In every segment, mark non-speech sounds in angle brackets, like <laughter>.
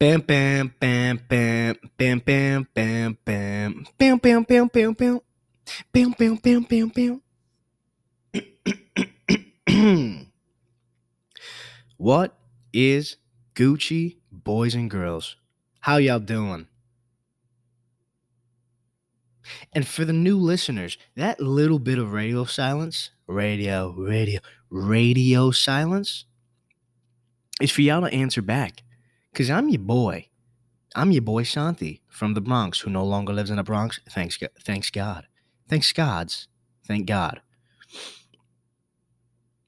Bam bam bam bam bam bam bam bam bam bam bam bam bam bam bam bam bam bam. <clears throat> what is Gucci, boys and girls? How y'all doing? And for the new listeners, that little bit of radio silence, radio, radio, radio silence, is for y'all to answer back. Because I'm your boy. I'm your boy Shanti from the Bronx, who no longer lives in the Bronx. Thanks, thanks God. Thanks gods. Thank God.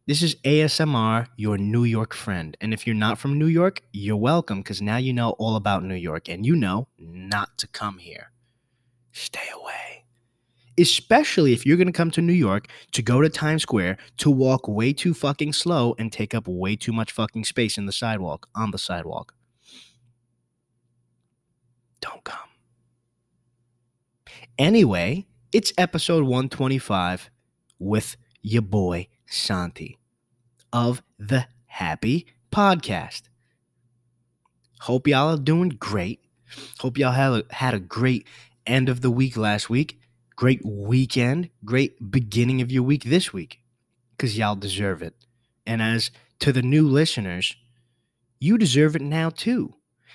This is ASMR, your New York friend. And if you're not from New York, you're welcome because now you know all about New York and you know not to come here. Stay away. Especially if you're going to come to New York to go to Times Square to walk way too fucking slow and take up way too much fucking space in the sidewalk, on the sidewalk. Don't come. Anyway, it's episode 125 with your boy Santi of the Happy Podcast. Hope y'all are doing great. Hope y'all had a, had a great end of the week last week, great weekend, great beginning of your week this week, because y'all deserve it. And as to the new listeners, you deserve it now too.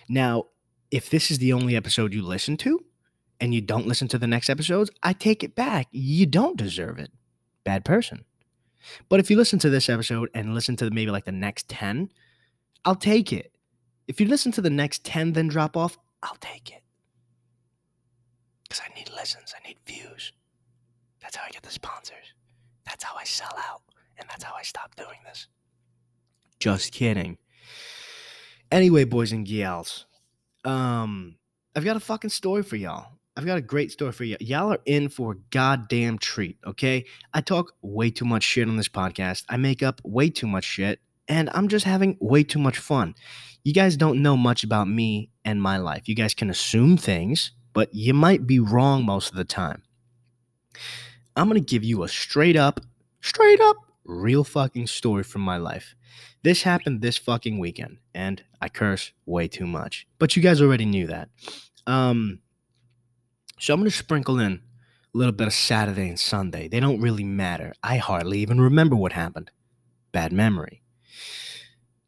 Now, if this is the only episode you listen to and you don't listen to the next episodes, I take it back. You don't deserve it. Bad person. But if you listen to this episode and listen to maybe like the next 10, I'll take it. If you listen to the next 10, then drop off, I'll take it. Because I need listens, I need views. That's how I get the sponsors. That's how I sell out. And that's how I stop doing this. Just kidding. Anyway, boys and gals, um, I've got a fucking story for y'all. I've got a great story for you. Y'all are in for a goddamn treat, okay? I talk way too much shit on this podcast. I make up way too much shit, and I'm just having way too much fun. You guys don't know much about me and my life. You guys can assume things, but you might be wrong most of the time. I'm gonna give you a straight up, straight up, real fucking story from my life. This happened this fucking weekend, and I curse way too much. But you guys already knew that. Um, so I'm to sprinkle in a little bit of Saturday and Sunday. They don't really matter. I hardly even remember what happened. Bad memory.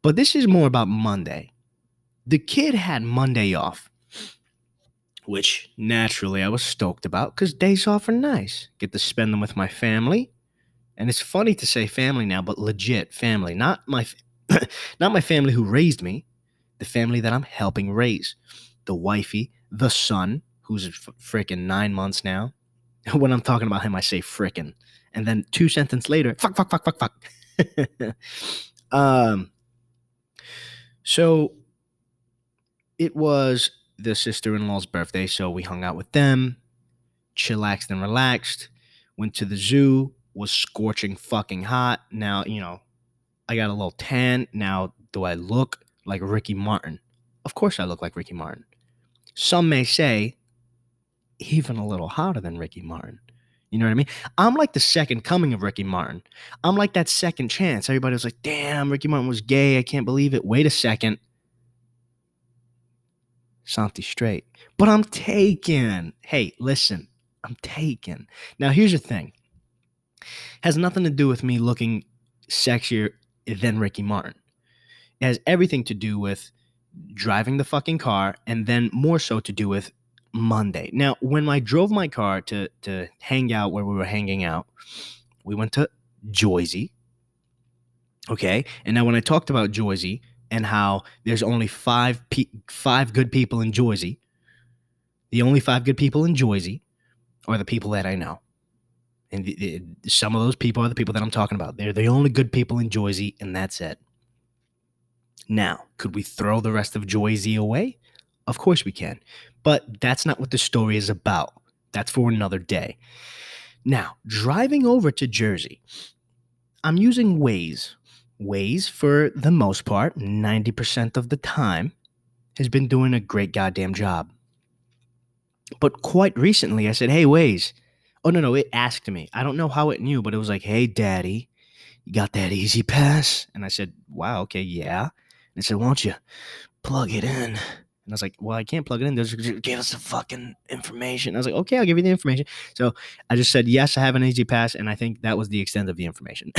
But this is more about Monday. The kid had Monday off, which naturally I was stoked about because days off are nice. Get to spend them with my family. And it's funny to say family now, but legit family. Not my <clears throat> not my family who raised me, the family that I'm helping raise. The wifey, the son, who's f- freaking nine months now. <laughs> When I'm talking about him, I say frickin'. And then two sentences later, fuck, fuck, fuck, fuck, fuck. <laughs> um, so it was the sister in law's birthday. So we hung out with them, chillaxed and relaxed, went to the zoo, was scorching fucking hot. Now, you know, I got a little tan. Now, do I look like Ricky Martin? Of course I look like Ricky Martin. Some may say even a little hotter than Ricky Martin. You know what I mean? I'm like the second coming of Ricky Martin. I'm like that second chance. Everybody was like, damn, Ricky Martin was gay. I can't believe it. Wait a second. Santi straight. But I'm taken. Hey, listen, I'm taken. Now, here's the thing has nothing to do with me looking sexier than Ricky Martin. It has everything to do with driving the fucking car and then more so to do with Monday. Now, when I drove my car to to hang out where we were hanging out, we went to Joyzy. Okay, and now when I talked about Joyzy and how there's only five pe- five good people in Joyzy, the only five good people in Joyzy are the people that I know, and the, the, some of those people are the people that I'm talking about. They're the only good people in Joyzy, and that's it. Now, could we throw the rest of Joyzy away? Of course we can. But that's not what the story is about. That's for another day. Now, driving over to Jersey, I'm using Waze. Waze, for the most part, 90% of the time, has been doing a great goddamn job. But quite recently, I said, Hey, Waze. Oh, no, no, it asked me. I don't know how it knew, but it was like, Hey, daddy, you got that E-ZPass? And I said, Wow, okay, yeah. And it said, Why don't you plug it in? And I was like, well, I can't plug it in. There's gave us the fucking information. I was like, okay, I'll give you the information. So I just said, yes, I have an E-ZPass. And I think that was the extent of the information.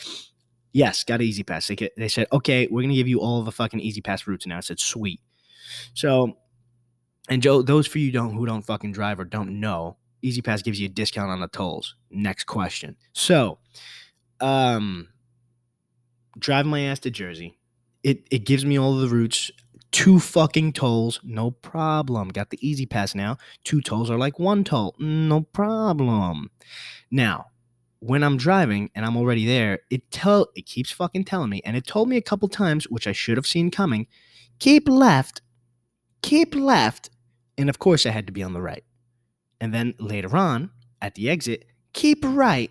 <laughs> yes, got an E-ZPass. They, they said, okay, we're to give you all the fucking E-ZPass routes now. I said, sweet. So, and Joe, those for you don't who don't fucking drive or don't know, E-ZPass gives you a discount on the tolls. Next question. So, um, drive my ass to Jersey. It it gives me all the routes two fucking tolls, no problem. Got the E-ZPass now. Two tolls are like one toll, no problem. Now, when I'm driving and I'm already there, it tell it keeps fucking telling me, and it told me a couple times, which I should have seen coming. Keep left, keep left, and of course I had to be on the right. And then later on at the exit, keep right,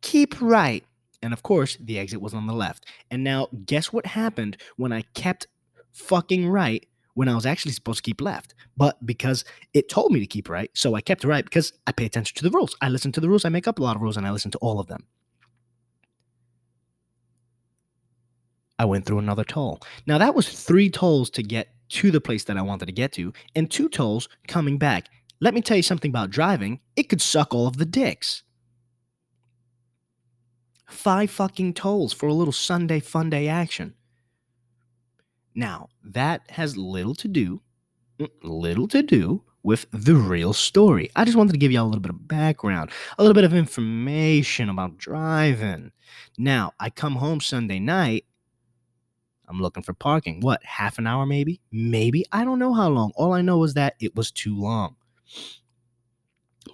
keep right. And of course, the exit was on the left. And now, guess what happened when I kept fucking right when I was actually supposed to keep left. But because it told me to keep right, so I kept right because I pay attention to the rules. I listen to the rules. I make up a lot of rules and I listen to all of them. I went through another toll. Now, that was three tolls to get to the place that I wanted to get to, and two tolls coming back. Let me tell you something about driving. It could suck all of the dicks. Five fucking tolls for a little Sunday fun day action. Now, that has little to do, mm, little to do with the real story. I just wanted to give you all a little bit of background, a little bit of information about driving. Now, I come home Sunday night. I'm looking for parking. What, half an hour maybe? Maybe. I don't know how long. All I know is that it was too long.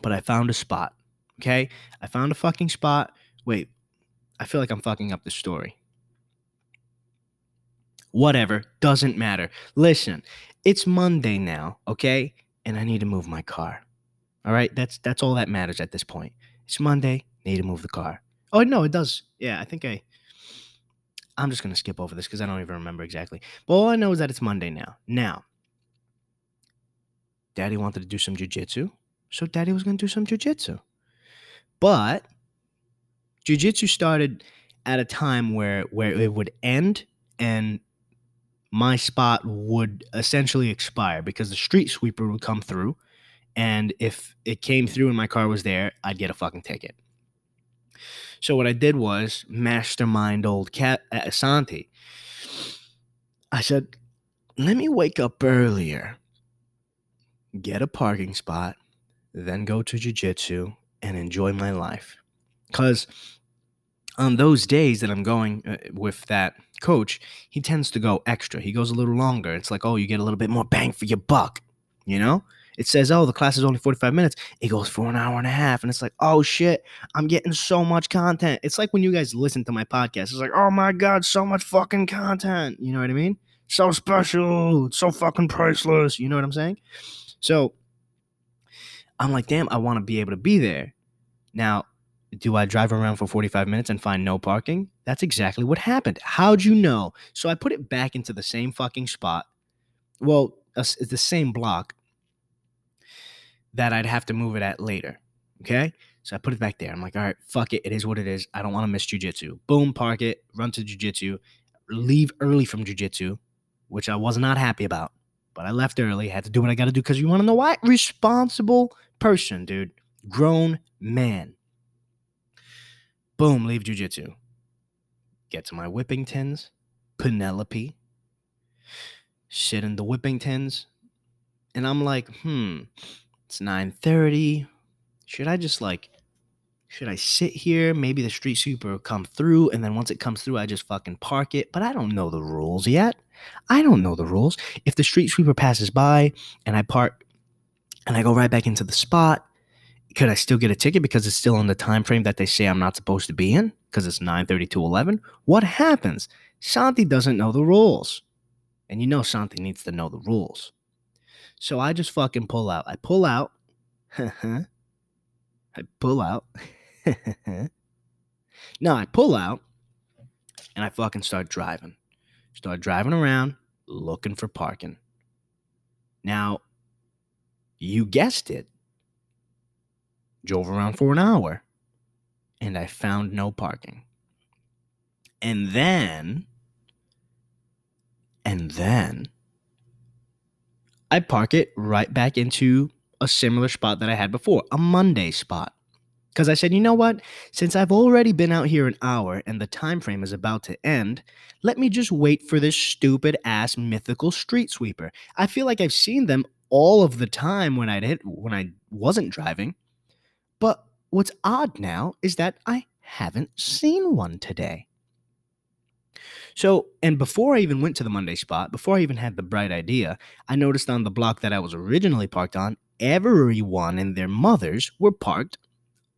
But I found a spot. Okay? I found a fucking spot. Wait, I feel like I'm fucking up the story whatever, doesn't matter. Listen, it's Monday now, okay? And I need to move my car. All right? That's that's all that matters at this point. It's Monday, need to move the car. Oh, no, it does. Yeah, I think I I'm just to skip over this cuz I don't even remember exactly. But all I know is that it's Monday now. Now, Daddy wanted to do some jujitsu, so Daddy was going to do some jujitsu. But jujitsu started at a time where where it would end and my spot would essentially expire because the street sweeper would come through. And if it came through and my car was there, I'd get a fucking ticket. So what I did was mastermind old cat uh, Santi. I said, let me wake up earlier, get a parking spot, then go to jujitsu and enjoy my life. Because on those days that I'm going uh, with that coach, he tends to go extra. He goes a little longer. It's like, oh, you get a little bit more bang for your buck, you know? It says, oh, the class is only 45 minutes. It goes for an hour and a half. And it's like, oh shit, I'm getting so much content. It's like when you guys listen to my podcast, it's like, oh my God, so much fucking content. You know what I mean? So special. So fucking priceless. You know what I'm saying? So I'm like, damn, I want to be able to be there. Now, do I drive around for 45 minutes and find no parking? That's exactly what happened. How'd you know? So I put it back into the same fucking spot. Well, it's the same block that I'd have to move it at later. Okay. So I put it back there. I'm like, all right, fuck it. It is what it is. I don't want to miss jujitsu. Boom, park it, run to jujitsu, leave early from jujitsu, which I was not happy about. But I left early, had to do what I got to do because you want to know why? Responsible person, dude. Grown man. Boom, leave jujitsu. Get to my whipping tins, Penelope, sit in the whipping tins. and I'm like, hmm, it's 9:30. Should I just like should I sit here? Maybe the street sweeper will come through, and then once it comes through, I just fucking park it. But I don't know the rules yet. I don't know the rules. If the street sweeper passes by and I park and I go right back into the spot, could I still get a ticket because it's still in the time frame that they say I'm not supposed to be in because it's 9:30 to 11? What happens? Santi doesn't know the rules. And you know Santi needs to know the rules. So I just fucking pull out. I pull out. <laughs> I pull out. <laughs> no, I pull out and I fucking start driving. Start driving around looking for parking. Now, you guessed it drove around for an hour, and I found no parking. And then, and then, I park it right back into a similar spot that I had before, a Monday spot. Because I said, you know what? Since I've already been out here an hour and the time frame is about to end, let me just wait for this stupid ass mythical street sweeper. I feel like I've seen them all of the time when I did when I wasn't driving. But what's odd now is that I haven't seen one today. So, and before I even went to the Monday spot, before I even had the bright idea, I noticed on the block that I was originally parked on, everyone and their mothers were parked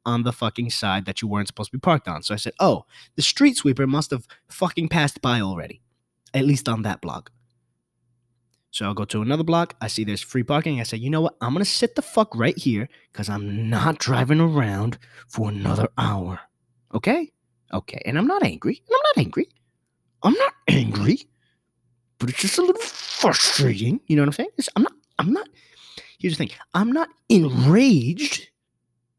on the fucking side that you weren't supposed to be parked on. So I said, oh, the street sweeper must have fucking passed by already, at least on that block. So I'll go to another block. I see there's free parking. I say, you know what? I'm going to sit the fuck right here because I'm not driving around for another hour. Okay? Okay. And I'm not angry. I'm not angry. I'm not <laughs> angry, but it's just a little frustrating. You know what I'm saying? It's, I'm not, I'm not, here's the thing I'm not enraged.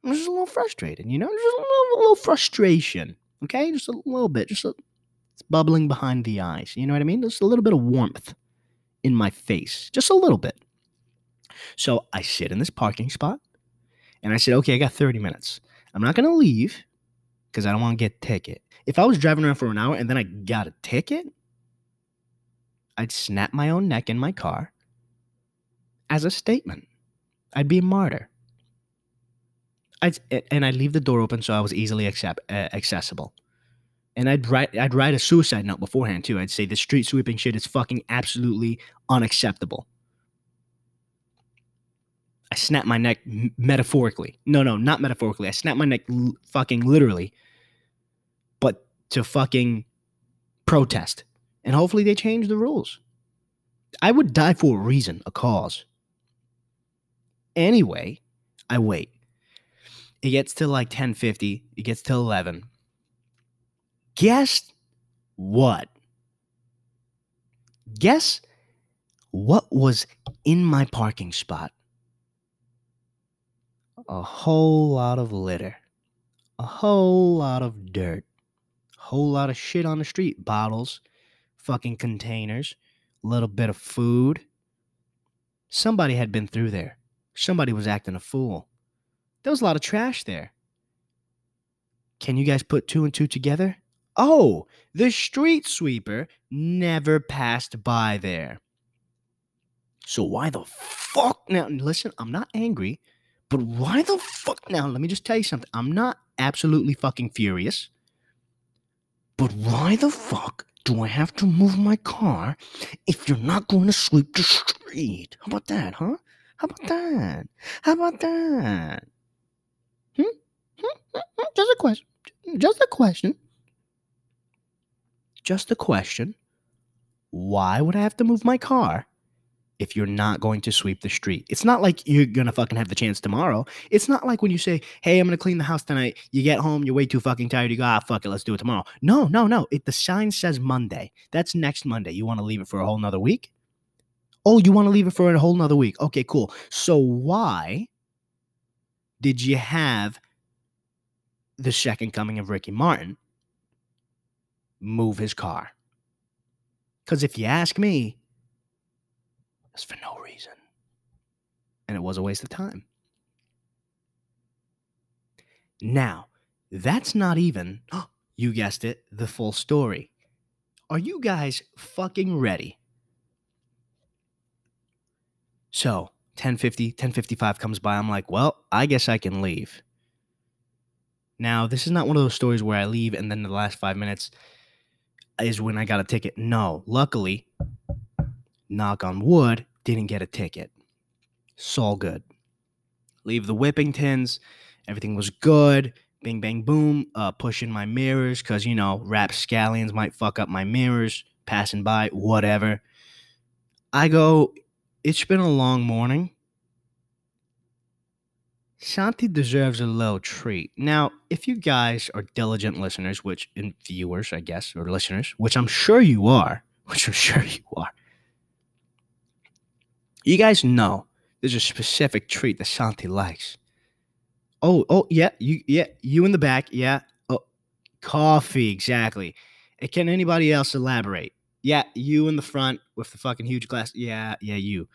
I'm just a little frustrated, you know? Just a little, a little frustration. Okay? Just a little bit. Just a, it's bubbling behind the eyes. You know what I mean? Just a little bit of warmth in my face. Just a little bit. So I sit in this parking spot and I said, okay, I got 30 minutes. I'm not to leave because I don't want to get a ticket. If I was driving around for an hour and then I got a ticket, I'd snap my own neck in my car as a statement. I'd be a martyr. And I'd leave the door open so I was easily accept, uh, accessible. And I'd write I'd write a suicide note beforehand too. I'd say the street sweeping shit is fucking absolutely unacceptable. I snap my neck metaphorically. No, no, not metaphorically. I snap my neck l- fucking literally. But to fucking protest. And hopefully they change the rules. I would die for a reason, a cause. Anyway, I wait. It gets to like 10:50, it gets to 11. Guess what? Guess what was in my parking spot? A whole lot of litter, a whole lot of dirt, a whole lot of shit on the street bottles, fucking containers, a little bit of food. Somebody had been through there. Somebody was acting a fool. There was a lot of trash there. Can you guys put two and two together? Oh, the street sweeper never passed by there. So why the fuck now? Listen, I'm not angry, but why the fuck now? Let me just tell you something. I'm not absolutely fucking furious. But why the fuck do I have to move my car if you're not going to sweep the street? How about that, huh? How about that? How about that? Hmm? Hmm? hmm, hmm? Just a question. Just a question. Just a question. Why would I have to move my car if you're not going to sweep the street? It's not like you're going to fucking have the chance tomorrow. It's not like when you say, hey, I'm going to clean the house tonight. You get home, you're way too fucking tired. You go, ah, fuck it, let's do it tomorrow. No, no, no. It, the sign says Monday. That's next Monday. You want to leave it for a whole nother week? Oh, you want to leave it for a whole nother week? Okay, cool. So why did you have the second coming of Ricky Martin move his car. Because if you ask me, it's for no reason. And it was a waste of time. Now, that's not even, <gasps> you guessed it, the full story. Are you guys fucking ready? So, 1050, 1055 comes by. I'm like, well, I guess I can leave. Now, this is not one of those stories where I leave and then the last five minutes is when I got a ticket. No, luckily, knock on wood, didn't get a ticket. It's all good. Leave the Whippingtons. Everything was good. Bing, bang, boom. Uh, pushing my mirrors because, you know, rapscallions might fuck up my mirrors. Passing by, whatever. I go, it's been a long morning. Shanti deserves a little treat. Now, if you guys are diligent listeners, which in viewers, I guess, or listeners, which I'm sure you are, <laughs> which I'm sure you are, you guys know there's a specific treat that Shanti likes. Oh, oh, yeah, you, yeah, you in the back, yeah. Oh, coffee, exactly. And can anybody else elaborate? Yeah, you in the front with the fucking huge glass. Yeah, yeah, you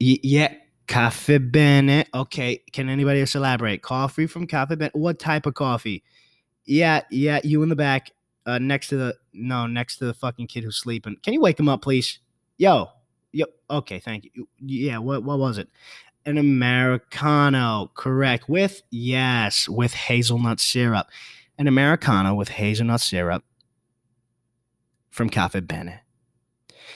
Y- yeah, Cafe Bene. Okay, can anybody else elaborate? Coffee from Cafe Bene. What type of coffee? Yeah, yeah, you in the back, uh, next to the no, next to the fucking kid who's sleeping. Can you wake him up, please? Yo, yo. Okay, thank you. Yeah, what what was it? An Americano, correct. With yes, with hazelnut syrup. An Americano with hazelnut syrup from Cafe Bene.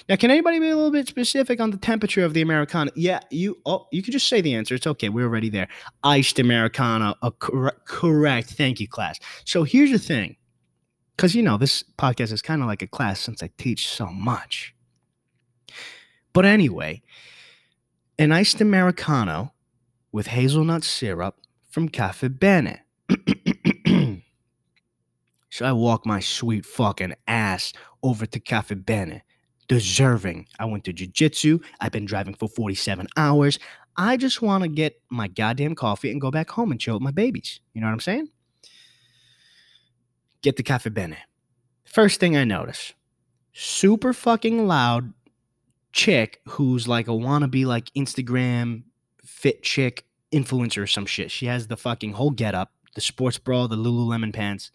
Now, can anybody be a little bit specific on the temperature of the Americano? Yeah, you oh, you can just say the answer. It's okay. We're already there. Iced Americano. Uh, cor- correct. Thank you, class. So here's the thing. Because, you know, this podcast is kind of like a class since I teach so much. But anyway, an iced Americano with hazelnut syrup from Cafe Bene. <clears throat> so I walk my sweet fucking ass over to Cafe Bene deserving. I went to jujitsu. I've been driving for 47 hours. I just want to get my goddamn coffee and go back home and chill with my babies. You know what I'm saying? Get the Cafe Bene. First thing I notice super fucking loud chick who's like a wannabe, like Instagram fit chick influencer or some shit. She has the fucking whole get up, the sports bra, the Lululemon pants,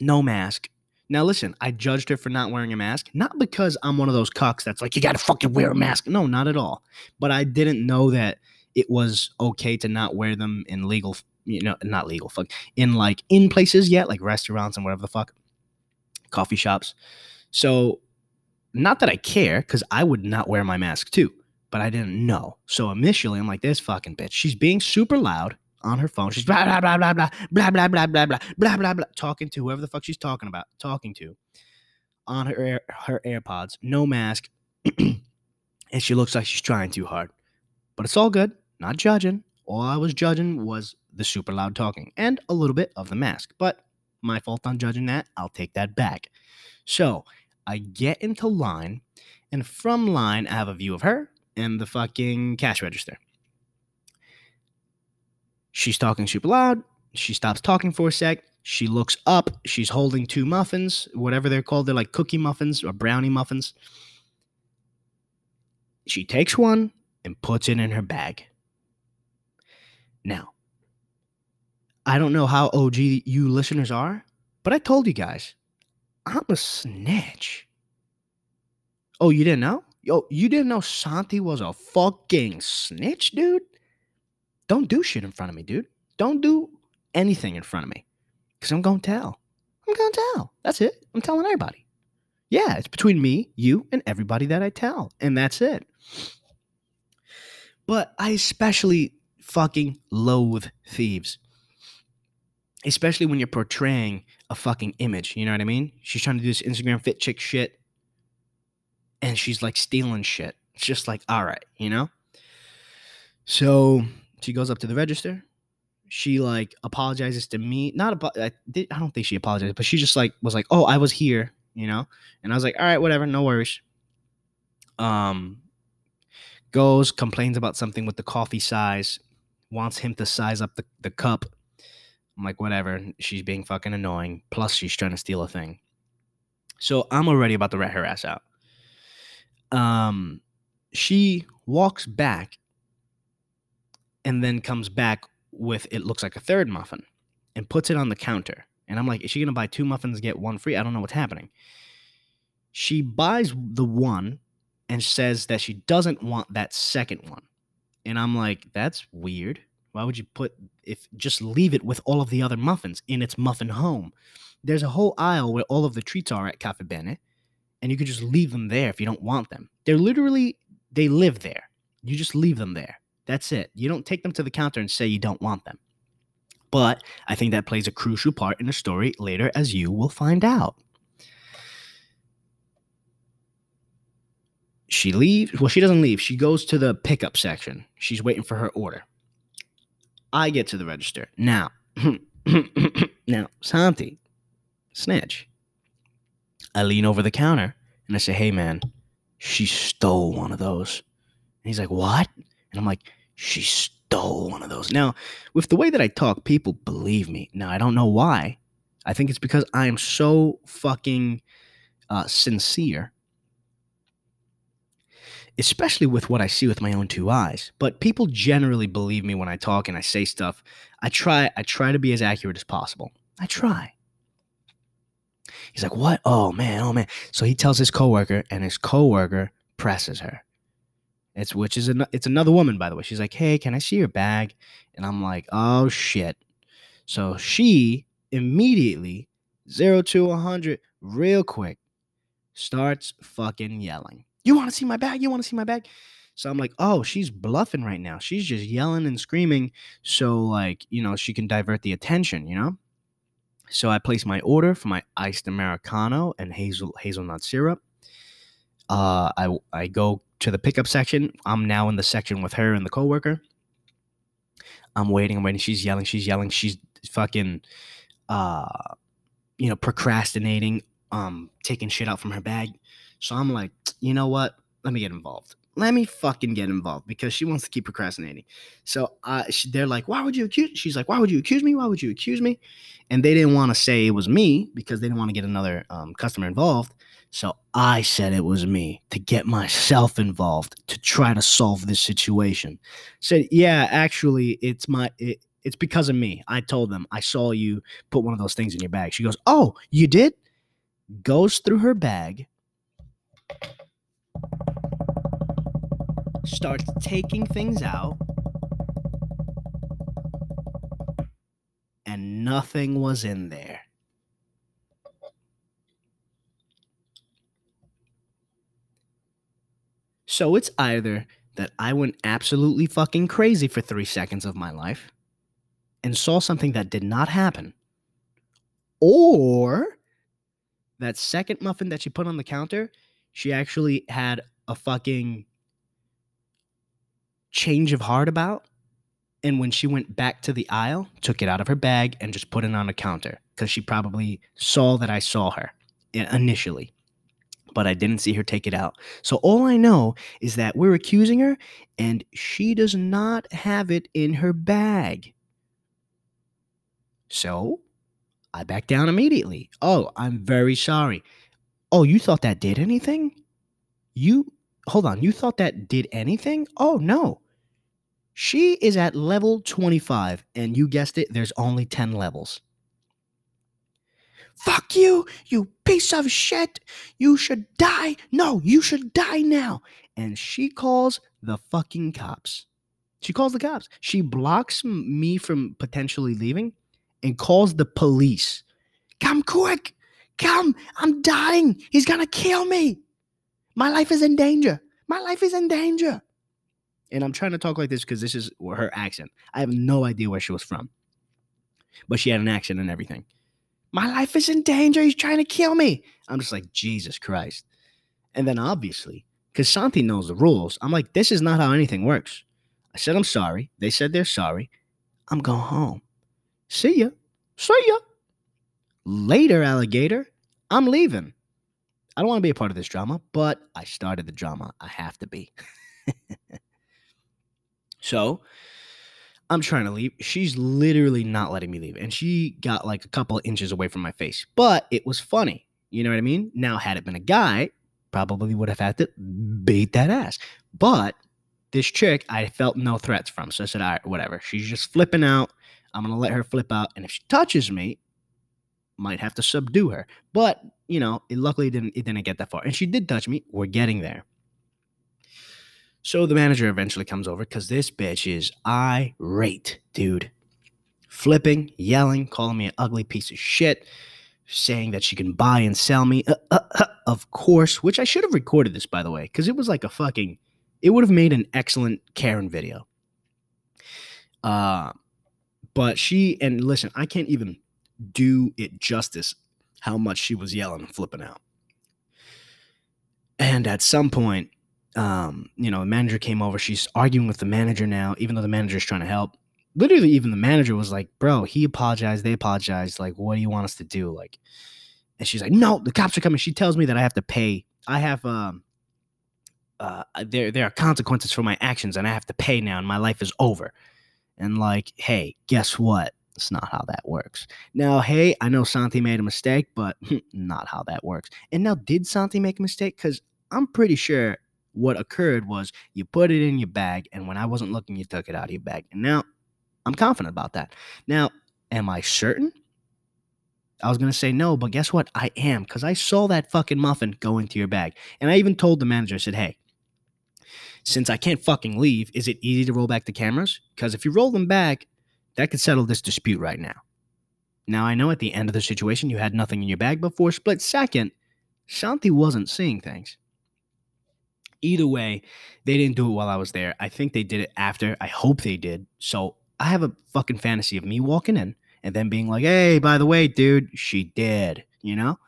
no mask, now, listen, I judged her for not wearing a mask, not because I'm one of those cucks that's like, you gotta fucking wear a mask. No, not at all. But I didn't know that it was okay to not wear them in legal, you know, not legal, fuck, in like in places yet, like restaurants and whatever the fuck, coffee shops. So, not that I care, because I would not wear my mask too, but I didn't know. So initially, I'm like, this fucking bitch. She's being super loud on her phone. She's blah blah blah blah blah blah blah blah blah blah blah blah blah talking to whoever the fuck she's talking about, talking to on her her AirPods, no mask, and she looks like she's trying too hard. But it's all good. Not judging. All I was judging was the super loud talking and a little bit of the mask. But my fault on judging that. I'll take that back. So I get into line, and from line, I have a view of her and the fucking cash register. She's talking super loud. She stops talking for a sec. She looks up. She's holding two muffins, whatever they're called. They're like cookie muffins or brownie muffins. She takes one and puts it in her bag. Now, I don't know how OG you listeners are, but I told you guys, I'm a snitch. Oh, you didn't know? Yo, you didn't know Santi was a fucking snitch, dude? Don't do shit in front of me, dude. Don't do anything in front of me. Because I'm going to tell. I'm going to tell. That's it. I'm telling everybody. Yeah, it's between me, you, and everybody that I tell. And that's it. But I especially fucking loathe thieves. Especially when you're portraying a fucking image. You know what I mean? She's trying to do this Instagram fit chick shit. And she's like stealing shit. It's just like, all right, you know? So she goes up to the register. She like apologizes to me. Not I, did, I don't think she apologized, but she just like was like, "Oh, I was here," you know. And I was like, "All right, whatever, no worries." Um, goes complains about something with the coffee size, wants him to size up the, the cup. I'm like, whatever. She's being fucking annoying. Plus, she's trying to steal a thing. So I'm already about to rat her ass out. Um, she walks back and then comes back with it looks like a third muffin and puts it on the counter. And I'm like, is she gonna buy two muffins get one free? I don't know what's happening. She buys the one and says that she doesn't want that second one. And I'm like, that's weird. Why would you put if just leave it with all of the other muffins in its muffin home? There's a whole aisle where all of the treats are at Cafe Bene, and you could just leave them there if you don't want them. They're literally they live there. You just leave them there. That's it. You don't take them to the counter and say you don't want them. But I think that plays a crucial part in the story later, as you will find out. She leaves. Well, she doesn't leave. She goes to the pickup section. She's waiting for her order. I get to the register. Now, <clears throat> now, Santi, snitch. I lean over the counter and I say, hey, man, she stole one of those. And he's like, what? And I'm like, she stole one of those. Now, with the way that I talk, people believe me. Now, I don't know why. I think it's because I am so fucking uh, sincere. especially with what I see with my own two eyes. But people generally believe me when I talk and I say stuff. I try I try to be as accurate as possible. I try. He's like, "What? Oh man, oh man." So he tells his coworker and his coworker presses her. It's which is an, it's another woman by the way. She's like, "Hey, can I see your bag?" And I'm like, "Oh shit." So she immediately 0 to a 100 real quick starts fucking yelling. You want to see my bag? You want to see my bag? So I'm like, oh, she's bluffing right now. She's just yelling and screaming. So, like, you know, she can divert the attention, you know? So I place my order for my iced Americano and hazel hazelnut syrup. Uh, I, I go to the pickup section. I'm now in the section with her and the coworker. I'm waiting, I'm waiting. She's yelling, she's yelling, she's fucking uh you know, procrastinating, um, taking shit out from her bag. So I'm like, you know what? Let me get involved. Let me fucking get involved because she wants to keep procrastinating. So uh, she, they're like, why would you accuse? She's like, why would you accuse me? Why would you accuse me? And they didn't want to say it was me because they didn't want to get another um, customer involved. So I said it was me to get myself involved to try to solve this situation. Said, yeah, actually, it's my it, it's because of me. I told them I saw you put one of those things in your bag. She goes, oh, you did? Goes through her bag, starts taking things out, and nothing was in there. So it's either that I went absolutely fucking crazy for three seconds of my life and saw something that did not happen, or that second muffin that she put on the counter, she actually had a fucking change of heart about. And when she went back to the aisle, took it out of her bag and just put it on the counter because she probably saw that I saw her initially but I didn't see her take it out. So all I know is that we're accusing her and she does not have it in her bag. So I back down immediately. Oh, I'm very sorry. Oh, you thought that did anything? You, hold on, you thought that did anything? Oh, no. She is at level 25, and you guessed it, there's only 10 levels. Fuck you, you piece of shit. You should die. No, you should die now. And she calls the fucking cops. She calls the cops. She blocks me from potentially leaving and calls the police. Come quick. Come. I'm dying. He's going to kill me. My life is in danger. My life is in danger. And I'm trying to talk like this because this is her accent. I have no idea where she was from, but she had an accent and everything. My life is in danger. He's trying to kill me. I'm just like, Jesus Christ. And then obviously, because Santi knows the rules, I'm like, this is not how anything works. I said, I'm sorry. They said they're sorry. I'm going home. See ya. See ya. Later, alligator. I'm leaving. I don't want to be a part of this drama, but I started the drama. I have to be. <laughs> so I'm trying to leave. She's literally not letting me leave. And she got like a couple inches away from my face. But it was funny. You know what I mean? Now, had it been a guy, probably would have had to beat that ass. But this chick, I felt no threats from. So I said, all right, whatever. She's just flipping out. I'm gonna let her flip out, and if she touches me, might have to subdue her. But you know, it luckily didn't it didn't get that far. And she did touch me. We're getting there. So the manager eventually comes over because this bitch is irate, dude. Flipping, yelling, calling me an ugly piece of shit, saying that she can buy and sell me. Uh, uh, uh, of course, which I should have recorded this, by the way, because it was like a fucking, it would have made an excellent Karen video. Uh, but she, and listen, I can't even do it justice how much she was yelling and flipping out. And at some point, um, you know, the manager came over. She's arguing with the manager now, even though the manager's trying to help. Literally, even the manager was like, "Bro, he apologized. They apologized. Like, what do you want us to do?" Like, and she's like, "No, the cops are coming." She tells me that I have to pay. I have um, uh, there there are consequences for my actions, and I have to pay now, and my life is over. And like, hey, guess what? It's not how that works. Now, hey, I know Santi made a mistake, but <laughs> not how that works. And now, did Santi make a mistake? Because I'm pretty sure What occurred was you put it in your bag, and when I wasn't looking, you took it out of your bag. And now I'm confident about that. Now, am I certain? I was going to say no, but guess what? I am because I saw that fucking muffin go into your bag. And I even told the manager, I said, hey, since I can't fucking leave, is it easy to roll back the cameras? Because if you roll them back, that could settle this dispute right now. Now, I know at the end of the situation you had nothing in your bag, but for a split second, Shanti wasn't seeing things. Either way, they didn't do it while I was there. I think they did it after. I hope they did. So I have a fucking fantasy of me walking in and then being like, hey, by the way, dude, she did, you know?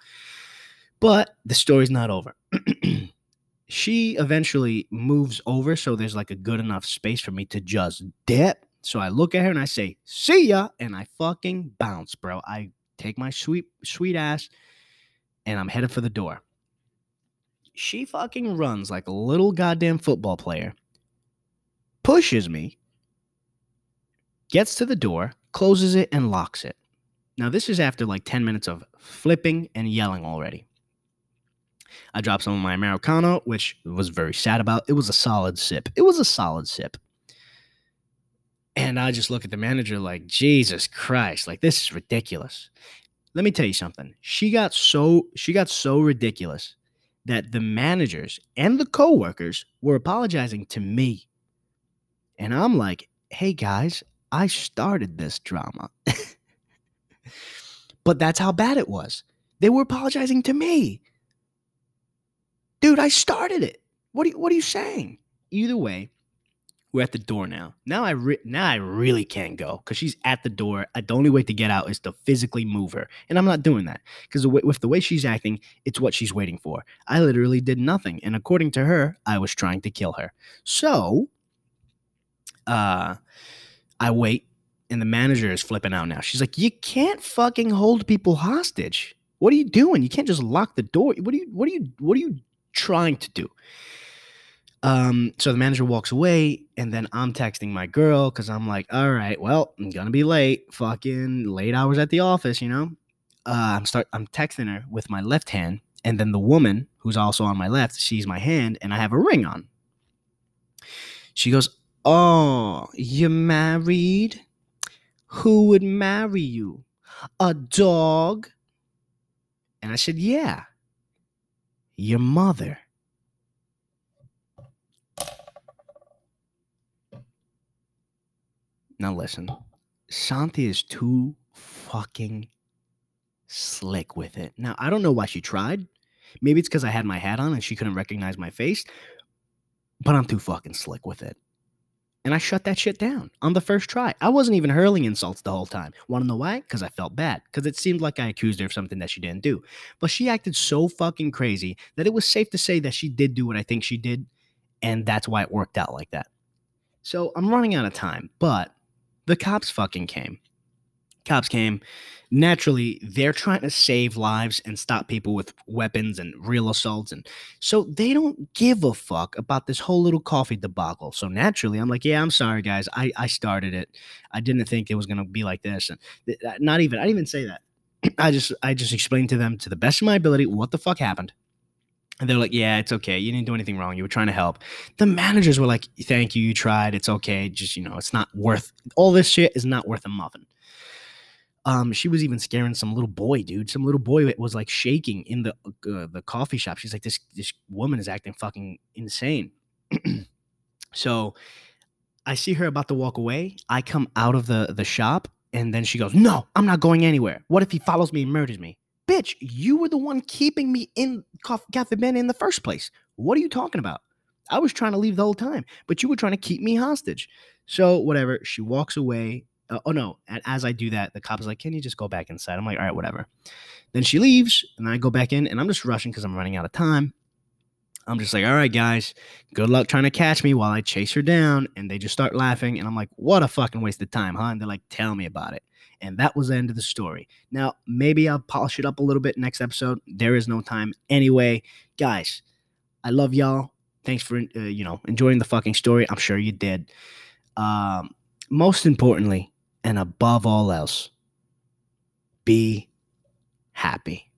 But the story's not over. <clears throat> she eventually moves over, so there's like a good enough space for me to just dip. So I look at her and I say, see ya, and I fucking bounce, bro. I take my sweet, sweet ass and I'm headed for the door. She fucking runs like a little goddamn football player, pushes me, gets to the door, closes it, and locks it. Now, this is after like 10 minutes of flipping and yelling already. I dropped some of my Americano, which was very sad about. It was a solid sip. It was a solid sip. And I just look at the manager like, Jesus Christ, like this is ridiculous. Let me tell you something. She got so she got so ridiculous that the managers and the coworkers were apologizing to me. And I'm like, hey guys, I started this drama. <laughs> but that's how bad it was. They were apologizing to me. Dude, I started it. What are you, what are you saying? Either way, we're at the door now. Now I re- now I really can't go because she's at the door. The only way to get out is to physically move her, and I'm not doing that because with the way she's acting, it's what she's waiting for. I literally did nothing, and according to her, I was trying to kill her. So, uh, I wait, and the manager is flipping out now. She's like, "You can't fucking hold people hostage. What are you doing? You can't just lock the door. What are you? What are you? What are you trying to do. Um, so the manager walks away, and then I'm texting my girl because I'm like, all right, well, I'm gonna be late. Fucking late hours at the office, you know. Uh, I'm start. I'm texting her with my left hand, and then the woman who's also on my left sees my hand, and I have a ring on. She goes, "Oh, you're married? Who would marry you? A dog?" And I said, "Yeah." your mother. Now listen, Shanti is too fucking slick with it. Now, I don't know why she tried. Maybe it's because I had my hat on and she couldn't recognize my face, but I'm too fucking slick with it. And I shut that shit down on the first try. I wasn't even hurling insults the whole time. Want to know why? Because I felt bad. Because it seemed like I accused her of something that she didn't do. But she acted so fucking crazy that it was safe to say that she did do what I think she did. And that's why it worked out like that. So I'm running out of time. But the cops fucking came. Cops came. Naturally they're trying to save lives and stop people with weapons and real assaults and so they don't give a fuck about this whole little coffee debacle. So naturally i'm like yeah i'm sorry guys. I i started it. I didn't think it was going to be like this and th- uh, not even i didn't even say that. <clears throat> I just i just explained to them to the best of my ability what the fuck happened and they're like, yeah, it's okay. You didn't do anything wrong. You were trying to help. The managers were like, thank you. You tried. It's okay. Just, you know, it's not worth all this shit is not worth a muffin. Um, she was even scaring some little boy, dude. Some little boy was like shaking in the uh, the coffee shop. She's like, this this woman is acting fucking insane. <clears throat> so I see her about to walk away. I come out of the the shop, and then she goes, "No, I'm not going anywhere. What if he follows me and murders me?" Bitch, you were the one keeping me in Cafe Ben in the first place. What are you talking about? I was trying to leave the whole time, but you were trying to keep me hostage. So whatever. She walks away. Uh, oh no. And as i do that the cop is like can you just go back inside? I'm like all right whatever. Then she leaves and i go back in and i'm just rushing because i'm running out of time. I'm just like all right guys. Good luck trying to catch me while i chase her down. And they just start laughing and i'm like what a fucking waste of time huh? And they're like tell me about it and that was the end of the story. Now maybe i'll polish it up a little bit next episode. There is no time. Anyway guys i love y'all. Thanks for uh, you know enjoying the fucking story. I'm sure you did. Um most importantly and above all else, be happy.